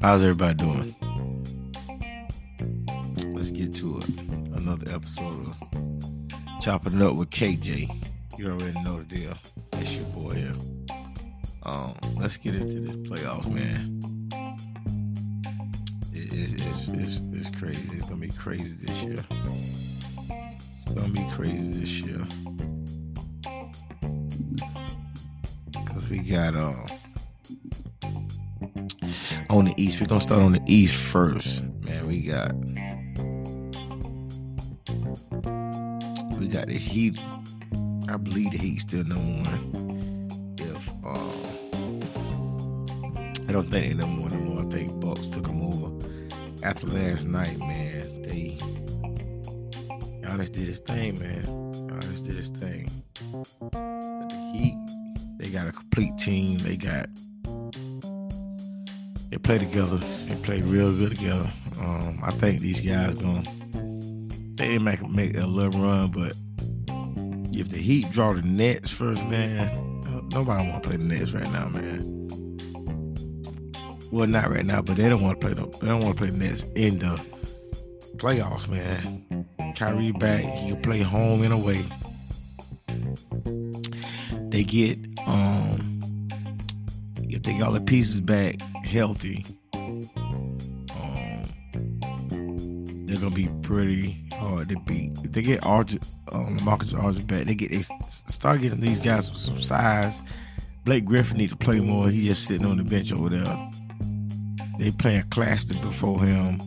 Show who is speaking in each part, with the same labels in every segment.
Speaker 1: How's everybody doing? Let's get to it. Another episode of Chopping It Up with KJ. You already know the deal. It's your boy here. Um, let's get into this playoffs, man. It, it's, it's, it's, it's crazy. It's gonna be crazy this year. It's gonna be crazy this year. Cause we got um on the East. We're gonna start on the East first. Man, we got we got the Heat. I believe the Heat still number one. If uh, I don't think they number one anymore. I think Bucks took them over after last night. Man, they Giannis did his thing, man. Giannis did his thing. The Heat, they got a complete team. They got they play together. They play real good together. Um, I think these guys gonna they didn't make make a little run, but if the Heat draw the Nets first, man, nobody want to play the Nets right now, man. Well, not right now, but they don't want to play the they don't want to play the Nets in the playoffs, man. Kyrie back, he can play home and away. They get um if they all the pieces back healthy, um, they're gonna be pretty hard to beat. If they get Arj, um, Marcus Aldridge back, they get they start getting these guys with some size. Blake Griffin need to play more. He's just sitting on the bench over there. They playing Claxton before him.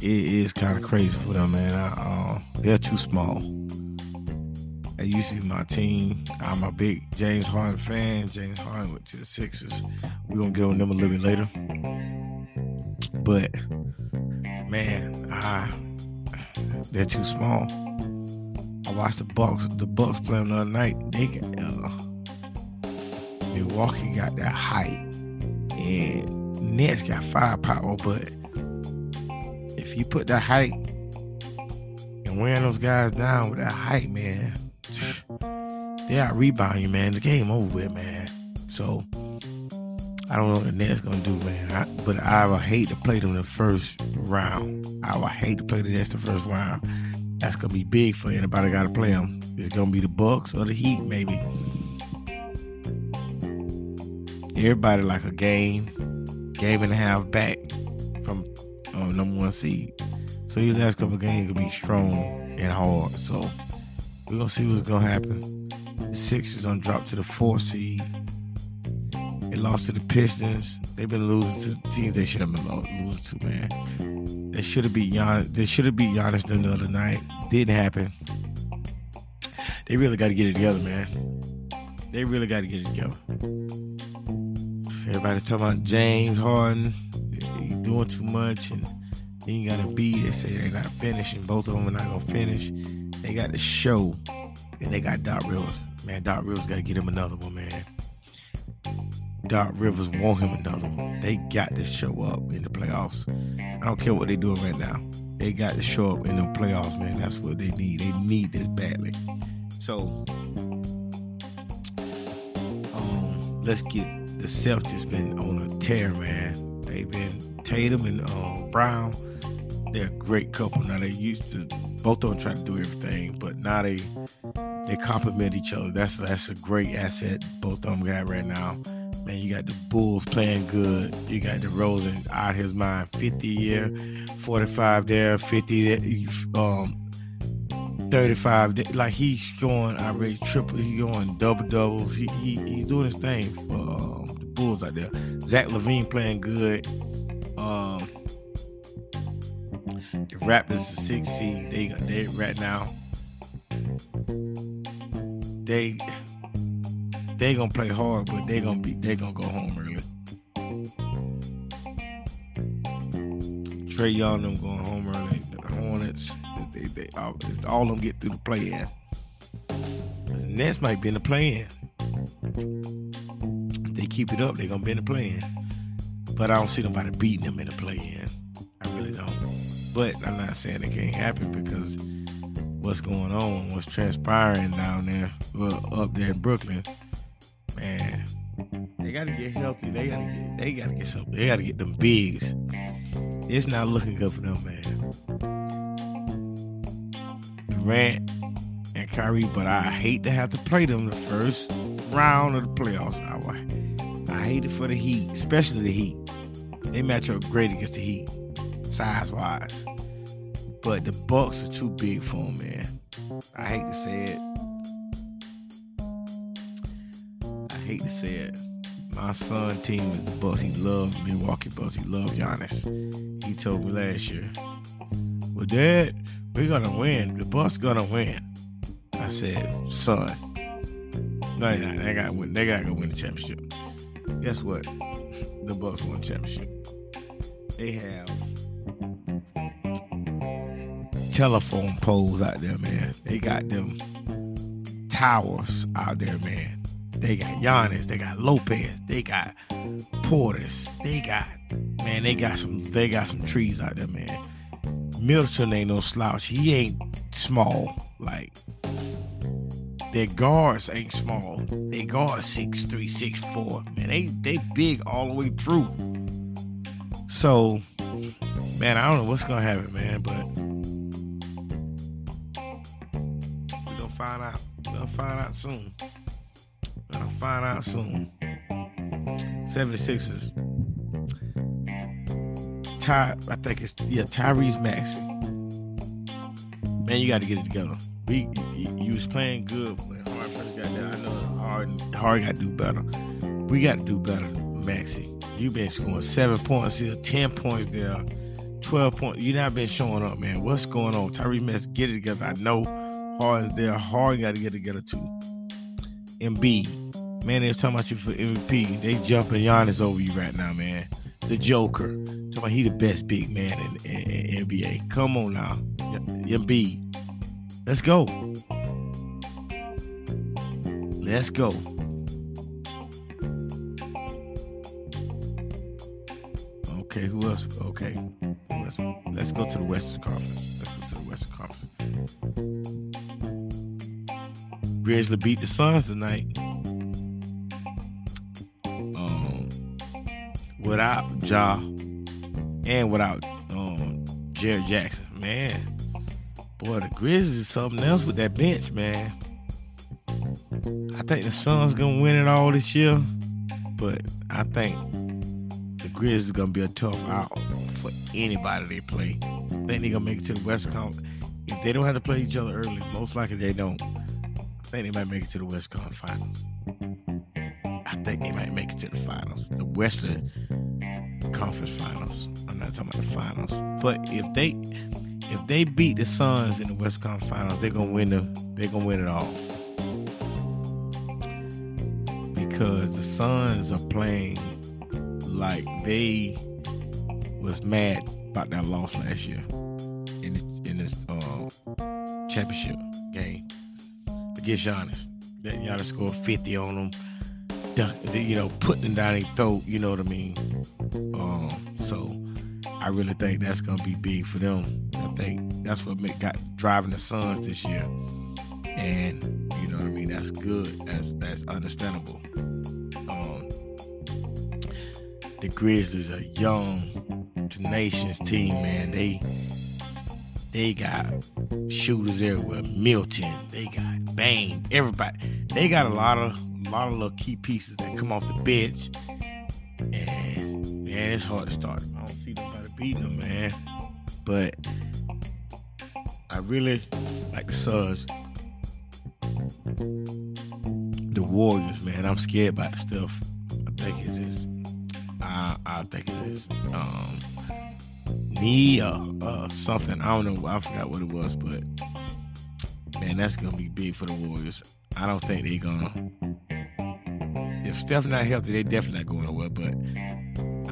Speaker 1: It is kind of crazy for them, man. I, uh, they're too small. To be my team. I'm a big James Harden fan. James Harden went to the Sixers. We're gonna get on them a little bit later. But man, I they're too small. I watched the Bucks. The Bucks playing the other night. They got uh, Milwaukee got that height, and Nets got firepower. But if you put that height and wearing those guys down with that height, man, they out rebound you, man. The game over with, man. So I don't know what the Nets gonna do, man. I, but I would hate to play them the first round. I would hate to play the Nets the first round. That's gonna be big for anybody got to play them. It's gonna be the Bucks or the Heat, maybe. Everybody like a game, game and a half back from uh, number one seed. So these last couple games gonna be strong and hard. So we're gonna see what's gonna happen. Sixers gonna drop to the four seed. They lost to the Pistons. They've been losing to teams they should have been losing to, man. They should have beat Giannis. They should have beat Giannis the other night. Didn't happen. They really got to get it together, man. They really got to get it together. Everybody talking about James Harden. He's doing too much and he ain't got to beat. They say they're not finishing. Both of them are not gonna finish. They got the show, and they got Doc Rivers. Man, Doc Rivers got to get him another one, man. Doc Rivers want him another one. They got to show up in the playoffs. I don't care what they're doing right now. They got to show up in the playoffs, man. That's what they need. They need this badly. So, um, let's get the Celtics been on a tear, man. They've been Tatum and um, Brown. They're a great couple. Now they used to both of them try to do everything, but now they they complement each other. That's that's a great asset both of them got right now. Man, you got the Bulls playing good. You got DeRozan out his mind. 50 here, 45 there, 50 there, um, 35. There. Like he's going outright triple. He's going double doubles. He, he he's doing his thing for um, the Bulls out there. Zach LaVine playing good. Um, the Raptors the six seed. They they right now. They they gonna play hard, but they gonna be they gonna go home early. Trae Young them going home early. The Hornets, they, they all, all them get through the play in. The Nets might be in the play in. If they keep it up, they gonna be in the play in. But I don't see nobody beating them in the play in. I really don't. But I'm not saying it can't happen because what's going on, what's transpiring down there, well, up there in Brooklyn, man, They gotta get healthy. They gotta get they gotta get something. They gotta get them bigs. It's not looking good for them, man. Durant and Kyrie, but I hate to have to play them the first round of the playoffs. I, I hate it for the Heat, especially the Heat. They match up great against the Heat, size wise. But the Bucks are too big for them, man. I hate to say it. I hate to say it. My son team is the Bucks. He loves Milwaukee Bucks. He loves Giannis. He told me last year, "Well, Dad, we're gonna win. The Bucks gonna win." I said, "Son, no, they, they got win. They gotta go win the championship." Guess what? The Bucks won the championship. They have telephone poles out there, man. They got them towers out there, man. They got Giannis, they got Lopez, they got Portis, they got man, they got some they got some trees out there, man. Middleton ain't no slouch. He ain't small. Like their guards ain't small. They guards six three, six four. Man, they they big all the way through. So, man, I don't know what's gonna happen, man, but find out. Gonna find out soon. Gonna find out soon. 76ers. Ty, I think it's yeah, Tyrese Maxey. Man, you got to get it together. We, you, you was playing good when Hard first got there. I know Hard, Hard got to do better. We got to do better, Maxey. You been scoring seven points here, ten points there, twelve points. You not been showing up, man. What's going on? Tyrese Maxey, get it together. I know Harden's there. Harden got to get together too. Embiid, man, they was talking about you for MVP. They jumping Giannis over you right now, man. The Joker, talking about he the best big man in, in, in NBA. Come on now, Embiid. Let's go. Let's go. Okay, who else? Okay, let's let's go to the Western Conference. Let's go to the Western Conference. Grizzly beat the Suns tonight. Um, without Ja and without um Jaren Jackson, man, boy, the Grizzlies is something else with that bench, man. I think the Suns gonna win it all this year, but I think the Grizzlies gonna be a tough out for anybody they play. I think they gonna make it to the West Conference. If they don't have to play each other early, most likely they don't. Think they might make it to the West Conference Finals. I think they might make it to the finals, the Western Conference Finals. I'm not talking about the finals, but if they if they beat the Suns in the West Conference Finals, they're gonna win the they're gonna win it all because the Suns are playing like they was mad about that loss last year in the, in this uh, championship game against Giannis. That Giannis scored 50 on them, you know, putting them down their throat. You know what I mean? Um, so I really think that's gonna be big for them. I think that's what got driving the Suns this year, and you know what I mean. That's good. That's that's understandable. Um, the Grizzlies are young, tenacious team, man. They they got shooters everywhere. Melton, they got Bane, everybody. They got a lot of a lot of little key pieces that come off the bench. And man, it's hard to start. I don't see nobody beating them, man. But I really like the Suns. The Warriors, man. I'm scared about the stuff. I think it's this. I, I think it's this. Um, knee uh, something. I don't know. I forgot what it was, but man, that's gonna be big for the Warriors. I don't think they're gonna. If Steph not healthy, they definitely not going nowhere. But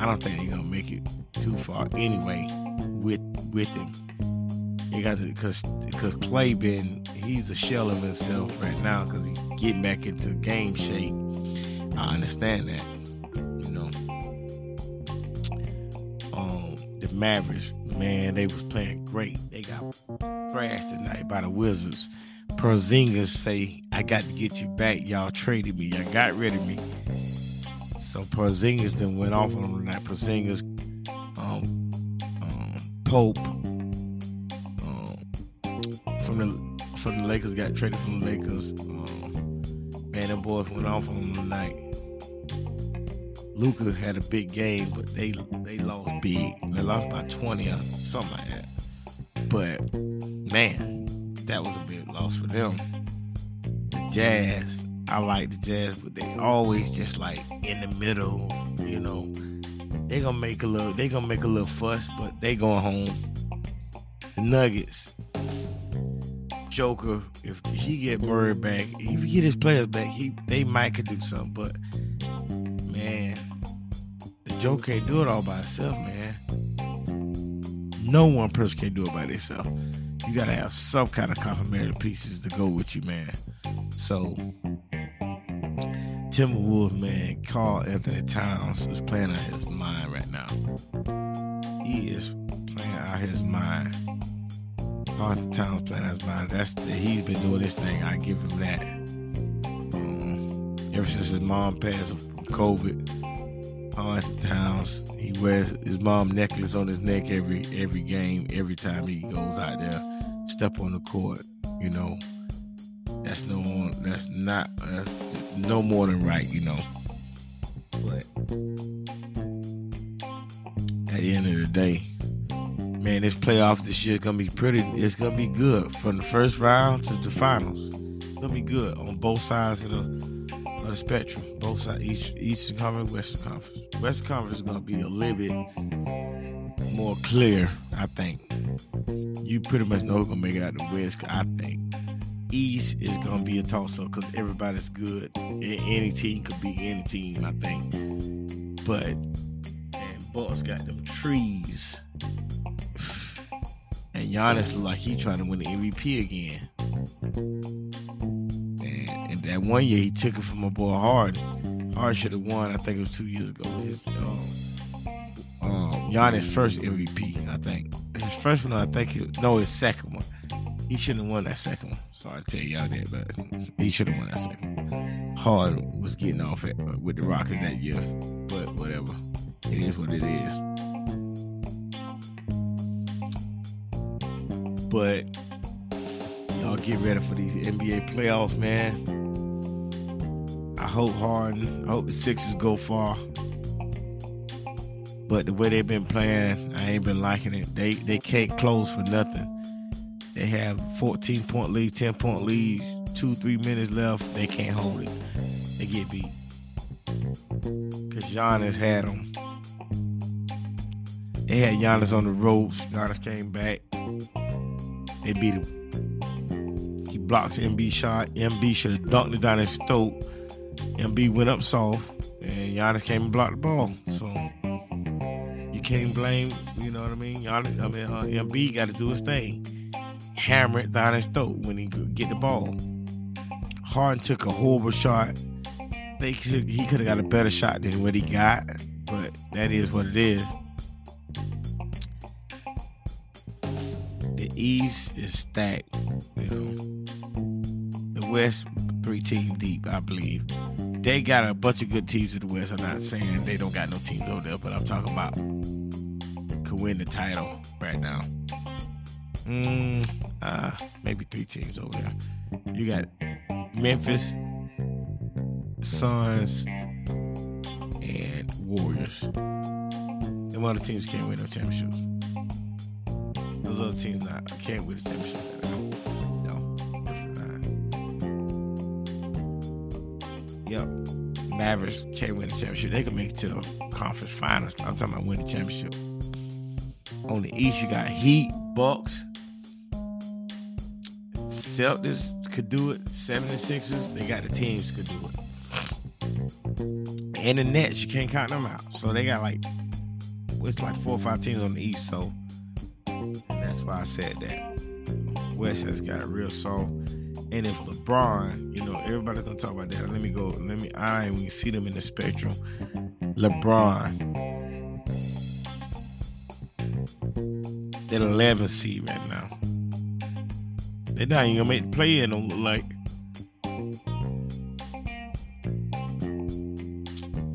Speaker 1: I don't think they're gonna make it too far anyway with with him. They got to because because Clay been he's a shell of himself right now because he's getting back into game shape. I understand that, you know. Um, the Mavericks, man, they was playing great. They got thrashed tonight by the Wizards. Porzingis say, "I got to get you back. Y'all traded me. Y'all got rid of me." So Porzingis then went off on him tonight. Porzingis, um, um, Pope, um, from the from the Lakers got traded from the Lakers. Um, man, the boy went off on him tonight. Luka had a big game, but they they lost big. They lost by 20 or something like that. But man, that was a big loss for them. The Jazz, I like the Jazz, but they always just like in the middle, you know. They gonna make a little they gonna make a little fuss, but they going home. The Nuggets. Joker, if he get Murray back, if he get his players back, he they might could do something. But Joker can't do it all by himself, man. No one person can do it by themselves. You gotta have some kind of complementary pieces to go with you, man. So Timberwolves, man, Karl-Anthony Towns is playing out his mind right now. He is playing out his mind. Karl-Anthony Towns playing out his mind. That's the, he's been doing this thing. I give him that. Um, ever since his mom passed from COVID, Karl-Anthony Towns he wears his mom necklace on his neck every every game, every time he goes out there, step on the court. You know, that's no that's not that's no more than right, you know. But at the end of the day, man, this playoff this year is gonna be pretty. It's gonna be good from the first round to the finals. It's gonna be good on both sides of the of the spectrum. Both sides, East, Eastern Conference, Western Conference. Western Conference is gonna be a little bit more clear, I think. You pretty much know who's gonna make it out the West. I think East is gonna be a toss up because everybody's good. Any team could be any team, I think. But and Bucks got them trees. And Giannis look like he trying to win the MVP again. That one year he took it from my boy Harden. Harden should have won. I think it was two years ago. His, um, um, Giannis' first MVP, I think. His first one, I think. It, no, his second one. He shouldn't have won that second one. Sorry to tell y'all that, but he should have won that second one. Harden was getting off at, uh, with the Rockets that year, but whatever. It is what it is. But y'all get ready for these NBA playoffs, man. I hope Harden, I hope the Sixers go far. But the way they've been playing, I ain't been liking it. They they can't close for nothing. They have 14 point leads, 10 point leads, two, three minutes left. They can't hold it. They get beat. Because Giannis had them. They had Giannis on the ropes. Giannis came back. They beat him. He blocks Embiid shot. Embiid should have dunked it down his throat. Embiid went up soft, and Giannis came and blocked the ball. So you can't blame, you know what I mean? Giannis, I mean, uh, Embiid got to do his thing. Hammer it down his throat when he get the ball. Harden took a horrible shot. They could, he could have got a better shot than what he got, but that is what it is. The East is stacked, you know. The West, three team deep, I believe. They got a bunch of good teams in the West. I'm not saying they don't got no teams over there, but I'm talking about could win the title right now. Mm, uh, maybe three teams over there. You got Memphis, Suns, and Warriors. Them other teams can't win no championships. Those other teams not can't win the championship. Yep. Mavericks can't win the championship. They can make it to a conference finals. I'm talking about win the championship. On the East, you got Heat, Bucks, Celtics could do it. 76ers, they got the teams could do it. And the Nets, you can't count them out. So they got like, it's like four or five teams on the East. So that's why I said that. West has got a real soul. And if LeBron, you know, everybody's gonna talk about that. Let me go. Let me. I when you see them in the spectrum, LeBron, they're 11 seed right now. They're not even gonna make the play in. Don't look like.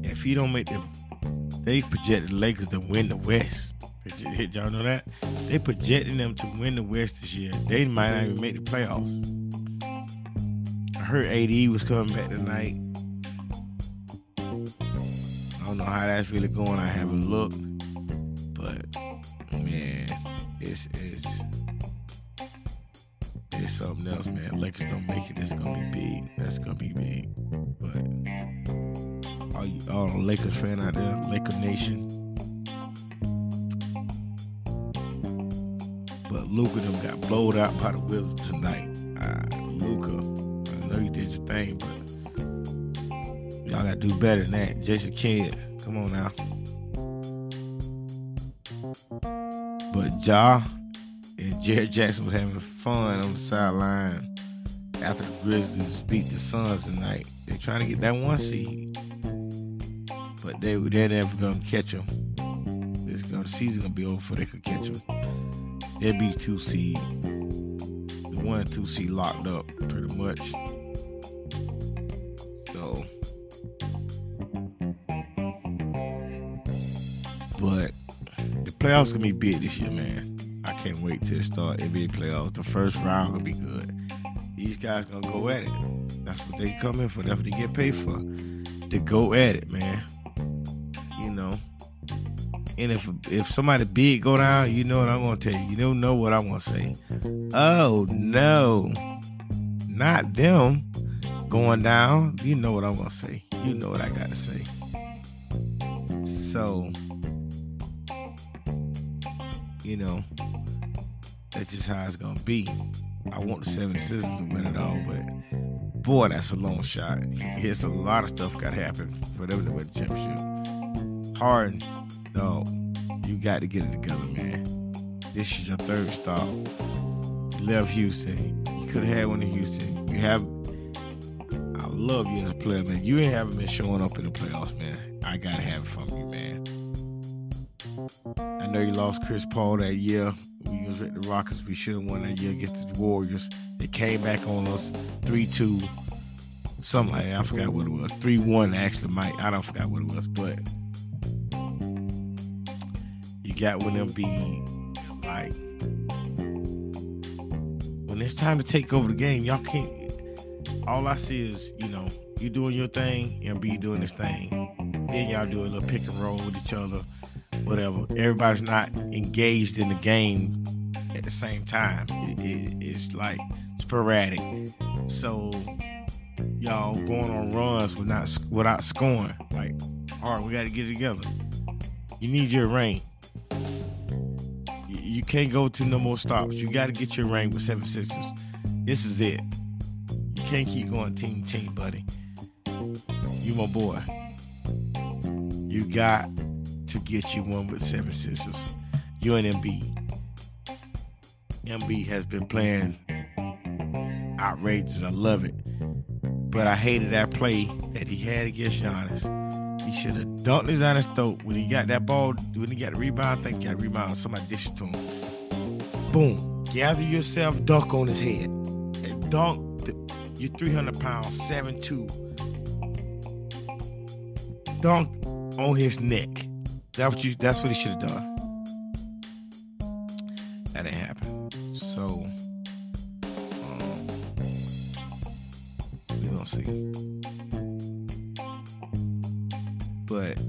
Speaker 1: If he don't make the, they projected the Lakers to win the West. Did y'all know that? They projecting them to win the West this year. They might not even make the playoffs. Heard AD was coming back tonight. I don't know how that's really going. I haven't looked, but man, it's it's it's something else, man. Lakers don't make it, it's gonna be big. That's gonna be big. But all you all Lakers fan out there, Laker Nation. But Luka them got blowed out by the Wizards tonight. Uh, Luka, thing, but y'all gotta do better than that. Jason Kidd, come on now. But Ja and Jaren Jackson was having fun on the sideline after the Grizzlies beat the Suns tonight. They're trying to get that one seed, but they they're never gonna catch them. This gonna, season gonna be over before they could catch them. They'll be the two seed. The one two seed locked up pretty much. Playoffs gonna be big this year, man. I can't wait to start NBA playoffs. The first round gonna be good. These guys gonna go at it. That's what they come in for. That's what they get paid for. To go at it, man. You know. And if if somebody big go down, you know what I'm gonna tell you. You don't know what I'm gonna say. Oh no, not them going down. You know what I'm gonna say. You know what I gotta say. So, you know, that's just how it's gonna be. I want the 76ers to win it all, but boy, that's a long shot. It's a lot of stuff got to happen for them to win the championship. Harden, no, you got to get it together, man. This is your third stop. You left Houston. You could have had one in Houston. You have. I love you as a player, man. You ain't haven't been showing up in the playoffs, man. I gotta have it from you, man. I know you lost Chris Paul that year we was with the Rockets. We should have won that year against the Warriors. They came back on us 3 2. Something like that. I forgot what it was. 3 1, actually, Mike. I don't forgot what it was, but you got when them be like, when it's time to take over the game, y'all can't. All I see is, you know, you doing your thing and be doing this thing. Then y'all do a little pick and roll with each other whatever. Everybody's not engaged in the game at the same time. It, it, it's like sporadic. So y'all going on runs without without scoring. Like, all right, we got to get it together. You need your ring. You, you can't go to no more stops. You got to get your ring with 76ers. This is it. You can't keep going team team, buddy. You my boy. You got get you one with 76ers. You and Embiid. MB has been playing outrageous. I love it. But I hated that play that he had against Giannis. He should have dunked his Giannis throat when he got that ball, when he got the rebound. I think he got rebound. Somebody dished to him. Boom. Gather yourself, dunk on his head. And dunk the, you 300 pounds, 7 2. Dunk on his neck. That what you. That's what he should have done. That didn't happen. So um, we gonna see. But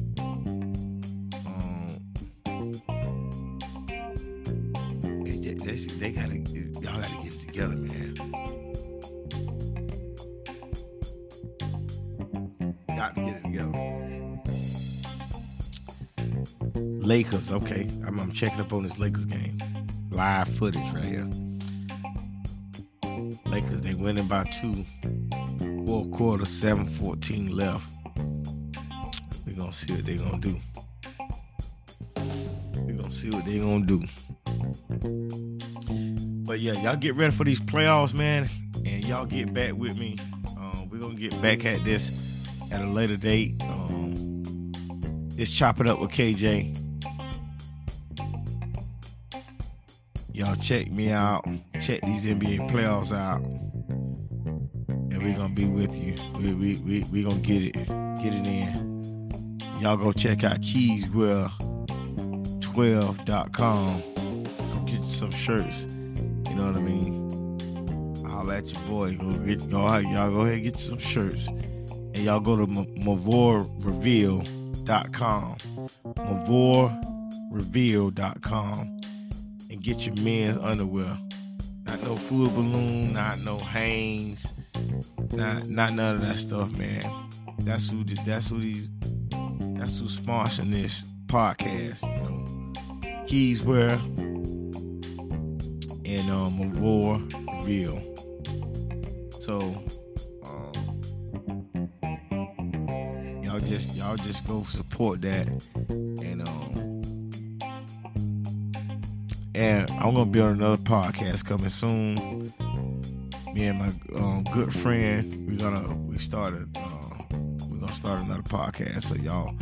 Speaker 1: Lakers, okay. I'm, I'm, checking up on this Lakers game. Live footage right here. Lakers, they winning by two. Fourth quarter, 7-14 left. We're gonna see what they're gonna do. We're gonna see what they're gonna do. But yeah, y'all get ready for these playoffs, man. And y'all get back with me. Um, we're gonna get back at this at a later date. Um, it's chopping up with KJ. Y'all check me out. Check these NBA playoffs out. And we're gonna be with you. We we we we gonna get it. Get it in. y'all go check out keyswear12.com. Go get some shirts. You know what I mean? Holla at your boy. Go get go y'all go ahead and get some shirts. And y'all go to mavorreveal.com. Mavorreveal.com and get your men's underwear. Not no food balloon, not no Hanes, not not none of that stuff, man. That's who that's who these that's who's sponsoring this podcast, you know. Keys Wear and um Avor Reveal. So um y'all just y'all just go support that and I'm gonna be on another podcast coming soon. Me and my um, good friend, we're gonna we started uh, we're gonna start another podcast. So y'all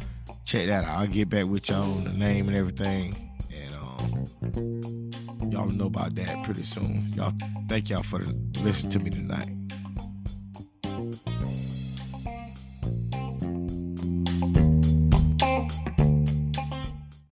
Speaker 1: check that out. I'll get back with y'all on the name and everything, and um, y'all know about that pretty soon. Y'all, thank y'all for listening to me tonight.